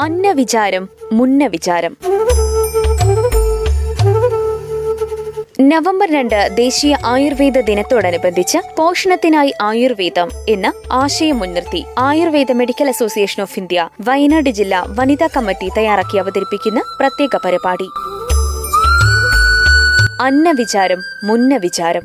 അന്നവിചാരം മുന്ന വിചാരം നവംബർ രണ്ട് ദേശീയ ആയുർവേദ ദിനത്തോടനുബന്ധിച്ച് പോഷണത്തിനായി ആയുർവേദം എന്ന ആശയം മുൻനിർത്തി Ayurveda medical association of India Wayanad ജില്ലാ വനിതാ കമ്മിറ്റി തയ്യാറാക്കി അവതരിപ്പിക്കുന്ന പ്രത്യേക പരിപാടി. അന്നവിചാരം മുന്ന വിചാരം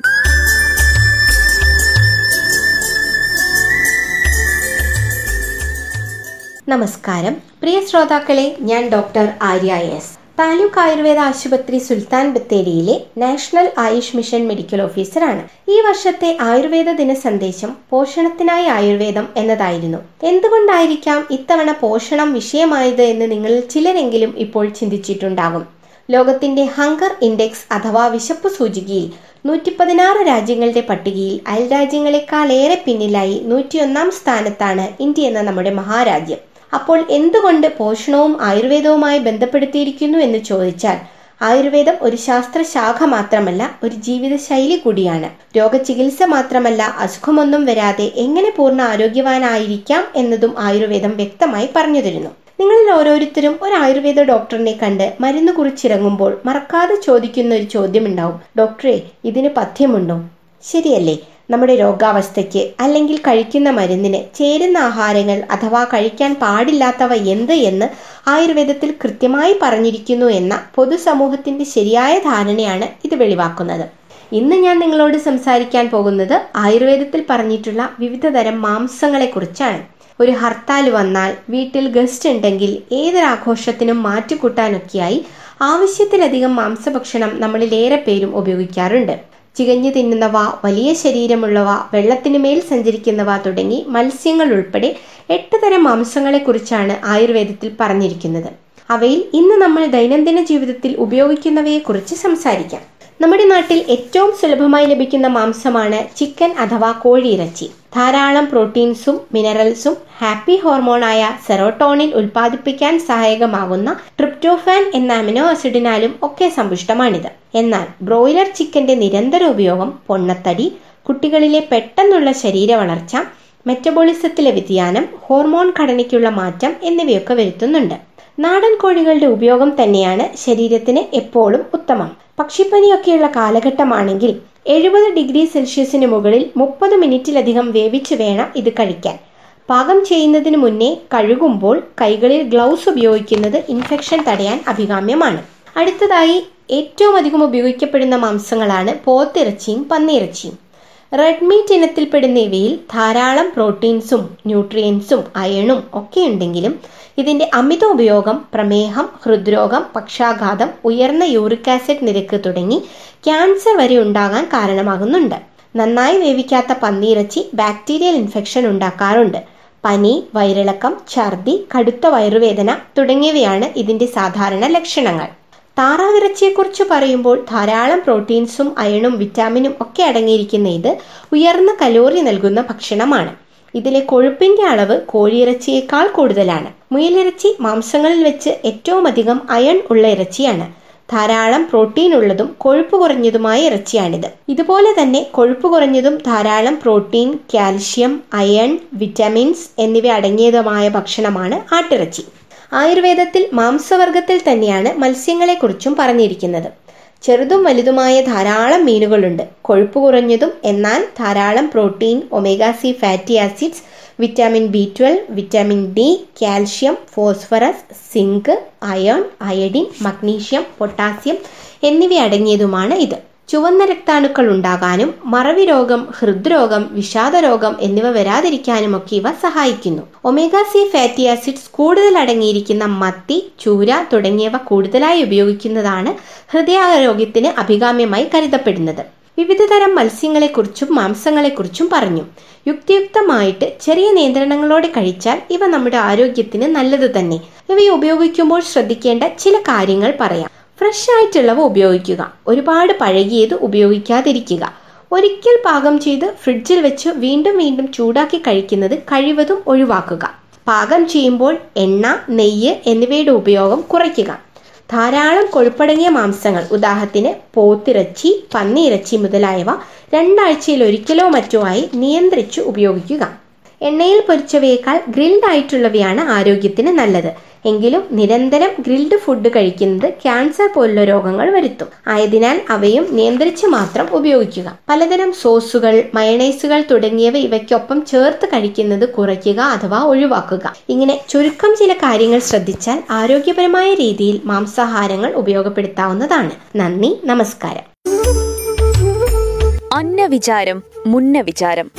നമസ്കാരം. പ്രിയ ശ്രോതാക്കളെ ഞാൻ ഡോക്ടർ ആര്യ എസ്. താലൂക്ക് ആയുർവേദ ആശുപത്രി സുൽത്താൻ ബത്തേരിയിലെ നാഷണൽ ആയുഷ് മിഷൻ മെഡിക്കൽ ഓഫീസറാണ്. ഈ വർഷത്തെ ആയുർവേദ ദിന സന്ദേശം പോഷണത്തിനായി ആയുർവേദം എന്നതായിരുന്നു. എന്തുകൊണ്ടായിരിക്കാം ഇത്തവണ പോഷണം വിഷയമായത് എന്ന് നിങ്ങളിൽ ചിലരെങ്കിലും ഇപ്പോൾ ചിന്തിച്ചിട്ടുണ്ടാകും. ലോകത്തിന്റെ ഹങ്കർ ഇൻഡെക്സ് അഥവാ വിശപ്പ് സൂചികയിൽ നൂറ്റി പതിനാറ് രാജ്യങ്ങളുടെ പട്ടികയിൽ അയൽ രാജ്യങ്ങളെക്കാളേറെ പിന്നിലായി നൂറ്റിയൊന്നാം സ്ഥാനത്താണ് ഇന്ത്യ എന്ന നമ്മുടെ മഹാരാജ്യം. അപ്പോൾ എന്തുകൊണ്ട് പോഷണവും ആയുർവേദവുമായി ബന്ധപ്പെടുത്തിയിരിക്കുന്നു എന്ന് ചോദിച്ചാൽ ആയുർവേദം ഒരു ശാസ്ത്രശാഖ മാത്രമല്ല ഒരു ജീവിതശൈലി കൂടിയാണ്. രോഗചികിത്സ മാത്രമല്ല അസുഖമൊന്നും വരാതെ എങ്ങനെ പൂർണ ആരോഗ്യവാനായിരിക്കാം എന്നതും ആയുർവേദം വ്യക്തമായി പറഞ്ഞു തരുന്നു നിങ്ങളിൽ ഓരോരുത്തരും ഒരു ആയുർവേദ ഡോക്ടറിനെ കണ്ട് മരുന്ന് കുറിച്ചിറങ്ങുമ്പോൾ മറക്കാതെ ചോദിക്കുന്ന ഒരു ചോദ്യമുണ്ടാവും. ഡോക്ടറെ ഇതിന് പഥ്യമുണ്ടോ? ശരിയല്ലേ? നമ്മുടെ രോഗാവസ്ഥയ്ക്ക് അല്ലെങ്കിൽ കഴിക്കുന്ന മരുന്നിന് ചേരുന്ന ആഹാരങ്ങൾ അഥവാ കഴിക്കാൻ പാടില്ലാത്തവ എന്ത് എന്ന് ആയുർവേദത്തിൽ കൃത്യമായി പറഞ്ഞിരിക്കുന്നു എന്ന പൊതുസമൂഹത്തിന്റെ ശരിയായ ധാരണയാണ് ഇത് വെളിവാക്കുന്നത്. ഇന്ന് ഞാൻ നിങ്ങളോട് സംസാരിക്കാൻ പോകുന്നത് ആയുർവേദത്തിൽ പറഞ്ഞിട്ടുള്ള വിവിധ തരം മാംസങ്ങളെക്കുറിച്ചാണ്. ഒരു ഹർത്താൽ വന്നാൽ വീട്ടിൽ ഗസ്റ്റ് ഉണ്ടെങ്കിൽ ഏതൊരാഘോഷത്തിനും മാറ്റിക്കൂട്ടാനൊക്കെയായി ആവശ്യത്തിലധികം മാംസഭക്ഷണം നമ്മളിലേറെ പേരും ഉപയോഗിക്കാറുണ്ട്. ചികഞ്ഞു തിന്നുന്നവ വലിയ ശരീരമുള്ളവ വെള്ളത്തിനുമേൽ സഞ്ചരിക്കുന്നവ തുടങ്ങി മത്സ്യങ്ങൾ ഉൾപ്പെടെ എട്ട് തരം മാംസങ്ങളെക്കുറിച്ചാണ് ആയുർവേദത്തിൽ പറഞ്ഞിരിക്കുന്നത്. അവയിൽ ഇന്ന് നമ്മൾ ദൈനംദിന ജീവിതത്തിൽ ഉപയോഗിക്കുന്നവയെക്കുറിച്ച് സംസാരിക്കാം. നമ്മുടെ നാട്ടിൽ ഏറ്റവും സുലഭമായി ലഭിക്കുന്ന മാംസമാണ് ചിക്കൻ അഥവാ കോഴിയിറച്ചി. ധാരാളം പ്രോട്ടീൻസും മിനറൽസും ഹാപ്പി ഹോർമോണായ സെറോട്ടോണിൻ ഉൽപ്പാദിപ്പിക്കാൻ സഹായകമാകുന്ന ട്രിപ്റ്റോഫാൻ എന്ന അമിനോ ആസിഡിനാലും ഒക്കെ സമ്പുഷ്ടമാണിത്. എന്നാൽ ബ്രോയിലർ ചിക്കന്റെ നിരന്തര ഉപയോഗം പൊണ്ണത്തടി കുട്ടികളിലെ പെട്ടെന്നുള്ള ശരീര വളർച്ച മെറ്റബോളിസത്തിലെ വ്യതിയാനം ഹോർമോൺ ഘടനയ്ക്കുള്ള മാറ്റം എന്നിവയൊക്കെ വരുത്തുന്നുണ്ട്. നാടൻ കോഴികളുടെ ഉപയോഗം തന്നെയാണ് ശരീരത്തിന് എപ്പോഴും ഉത്തമം. പക്ഷിപ്പനിയൊക്കെയുള്ള കാലഘട്ടമാണെങ്കിൽ എഴുപത് ഡിഗ്രി സെൽഷ്യസിന് മുകളിൽ മുപ്പത് മിനിറ്റിലധികം വേവിച്ച് വേണം ഇത് കഴിക്കാൻ. പാകം ചെയ്യുന്നതിന് മുന്നേ കഴുകുമ്പോൾ കൈകളിൽ ഗ്ലൗസ് ഉപയോഗിക്കുന്നത് ഇൻഫെക്ഷൻ തടയാൻ അഭികാമ്യമാണ്. അടുത്തതായി ഏറ്റവും അധികം ഉപയോഗിക്കപ്പെടുന്ന മാംസങ്ങളാണ് പോത്തിറച്ചിയും പന്നിയിറച്ചിയും. റെഡ് മീറ്റ് ഇനത്തിൽപ്പെടുന്ന ഇവയിൽ ധാരാളം പ്രോട്ടീൻസും ന്യൂട്രിയൻസും അയണും ഒക്കെ ഉണ്ടെങ്കിലും ഇതിന്റെ അമിത ഉപയോഗം പ്രമേഹം ഹൃദ്രോഗം പക്ഷാഘാതം ഉയർന്ന യൂറിക് ആസിഡ് നിരക്ക് തുടങ്ങി ക്യാൻസർ വരെ ഉണ്ടാകാൻ കാരണമാകുന്നുണ്ട്. നന്നായി വേവിക്കാത്ത പന്നിയിറച്ചി ബാക്ടീരിയൽ ഇൻഫെക്ഷൻ ഉണ്ടാക്കാറുണ്ട്. പനി വയറിളക്കം ഛർദി കടുത്ത വയറുവേദന തുടങ്ങിയവയാണ് ഇതിന്റെ സാധാരണ ലക്ഷണങ്ങൾ. താറാവിറച്ചിയെക്കുറിച്ച് പറയുമ്പോൾ ധാരാളം പ്രോട്ടീൻസും അയണും വിറ്റാമിനും ഒക്കെ അടങ്ങിയിരിക്കുന്ന ഇത് ഉയർന്ന കലോറി നൽകുന്ന ഭക്ഷണമാണ്. ഇതിലെ കൊഴുപ്പിന്റെ അളവ് കോഴിയിറച്ചിയേക്കാൾ കൂടുതലാണ്. മുയലിറച്ചി മാംസങ്ങളിൽ വെച്ച് ഏറ്റവും അധികം അയൺ ഉള്ള ഇറച്ചിയാണ്. ധാരാളം പ്രോട്ടീൻ ഉള്ളതും കൊഴുപ്പ് കുറഞ്ഞതുമായ ഇറച്ചിയാണിത്. ഇതുപോലെ തന്നെ കൊഴുപ്പ് കുറഞ്ഞതും ധാരാളം പ്രോട്ടീൻ കാൽഷ്യം അയൺ വിറ്റാമിൻസ് എന്നിവ അടങ്ങിയതുമായ ഭക്ഷണമാണ് ആട്ടിറച്ചി. ആയുർവേദത്തിൽ മാംസവർഗത്തിൽ തന്നെയാണ് മത്സ്യങ്ങളെക്കുറിച്ചും പറഞ്ഞിരിക്കുന്നത്. ചെറുതും വലുതുമായ ധാരാളം മീനുകളുണ്ട്. കൊഴുപ്പ് കുറഞ്ഞതും എന്നാൽ ധാരാളം protein omega C fatty acids vitamin B twelve vitamin D calcium phosphorus zinc iron iodine magnesium potassium എന്നിവ അടങ്ങിയതുമാണ് ഇത്. ചുവന്ന രക്താണുക്കൾ ഉണ്ടാകാനും മറവി രോഗം ഹൃദ്രോഗം വിഷാദരോഗം എന്നിവ വരാതിരിക്കാനുമൊക്കെ ഇവ സഹായിക്കുന്നു. ഒമേഗ സി ഫാറ്റി ആസിഡ്സ് കൂടുതൽ അടങ്ങിയിരിക്കുന്ന മത്തി ചൂര തുടങ്ങിയവ കൂടുതലായി ഉപയോഗിക്കുന്നതാണ് ഹൃദയാരോഗ്യത്തിന് അഭികാമ്യമായി കരുതപ്പെടുന്നത്. വിവിധ തരം മത്സ്യങ്ങളെക്കുറിച്ചും മാംസങ്ങളെക്കുറിച്ചും പറഞ്ഞു. യുക്തിയുക്തമായിട്ട് ചെറിയ നിയന്ത്രണങ്ങളോടെ കഴിച്ചാൽ ഇവ നമ്മുടെ ആരോഗ്യത്തിന് നല്ലത് തന്നെ. ഇവയെ ഉപയോഗിക്കുമ്പോൾ ശ്രദ്ധിക്കേണ്ട ചില കാര്യങ്ങൾ പറയാം. ഫ്രഷ് ആയിട്ടുള്ളവ ഉപയോഗിക്കുക. ഒരുപാട് പഴകിയത് ഉപയോഗിക്കാതിരിക്കുക. ഒരിക്കൽ പാകം ചെയ്ത് ഫ്രിഡ്ജിൽ വെച്ച് വീണ്ടും വീണ്ടും ചൂടാക്കി കഴിക്കുന്നത് കഴിവതും ഒഴിവാക്കുക. പാകം ചെയ്യുമ്പോൾ എണ്ണ നെയ്യ് എന്നിവയുടെ ഉപയോഗം കുറയ്ക്കുക. ധാരാളം കൊഴുപ്പടങ്ങിയ മാംസങ്ങൾ ഉദാഹരണത്തിന് പോത്തിറച്ചി പന്നിയിറച്ചി മുതലായവ രണ്ടാഴ്ചയിൽ ഒരിക്കലോ മറ്റോ ആയി നിയന്ത്രിച്ച് ഉപയോഗിക്കുക. എണ്ണയിൽ പൊരിച്ചവയേക്കാൾ ഗ്രിൽഡ് ആയിട്ടുള്ളവയാണ് ആരോഗ്യത്തിന് നല്ലത്. എങ്കിലും നിരന്തരം ഗ്രിൽഡ് ഫുഡ് കഴിക്കുന്നത് ക്യാൻസർ പോലുള്ള രോഗങ്ങൾ വരുത്തും. ആയതിനാൽ അവയും നിയന്ത്രിച്ച് മാത്രം ഉപയോഗിക്കുക. പലതരം സോസുകൾ മയണൈസുകൾ തുടങ്ങിയവ ഇവയ്ക്കൊപ്പം ചേർത്ത് കഴിക്കുന്നത് കുറയ്ക്കുക അഥവാ ഒഴിവാക്കുക. ഇങ്ങനെ ചുരുക്കം ചില കാര്യങ്ങൾ ശ്രദ്ധിച്ചാൽ ആരോഗ്യപരമായ രീതിയിൽ മാംസാഹാരങ്ങൾ ഉപയോഗപ്പെടുത്താവുന്നതാണ്. നന്ദി നമസ്കാരം. അന്ന വിചാരം മുന്ന വിചാരം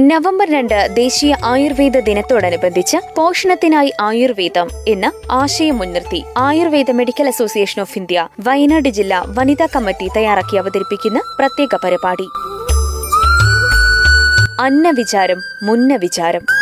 നവംബർ രണ്ട് ദേശീയ ആയുർവേദ ദിനത്തോടനുബന്ധിച്ച് പോഷണത്തിനായി ആയുർവേദം എന്ന ആശയം മുൻനിർത്തി Ayurveda medical association of India Wayanad ജില്ലാ വനിതാ കമ്മിറ്റി തയ്യാറാക്കി അവതരിപ്പിക്കുന്ന പ്രത്യേക പരിപാടി. അന്നവിചാരം മുന്നവിചാരം. മുന്ന വിചാരം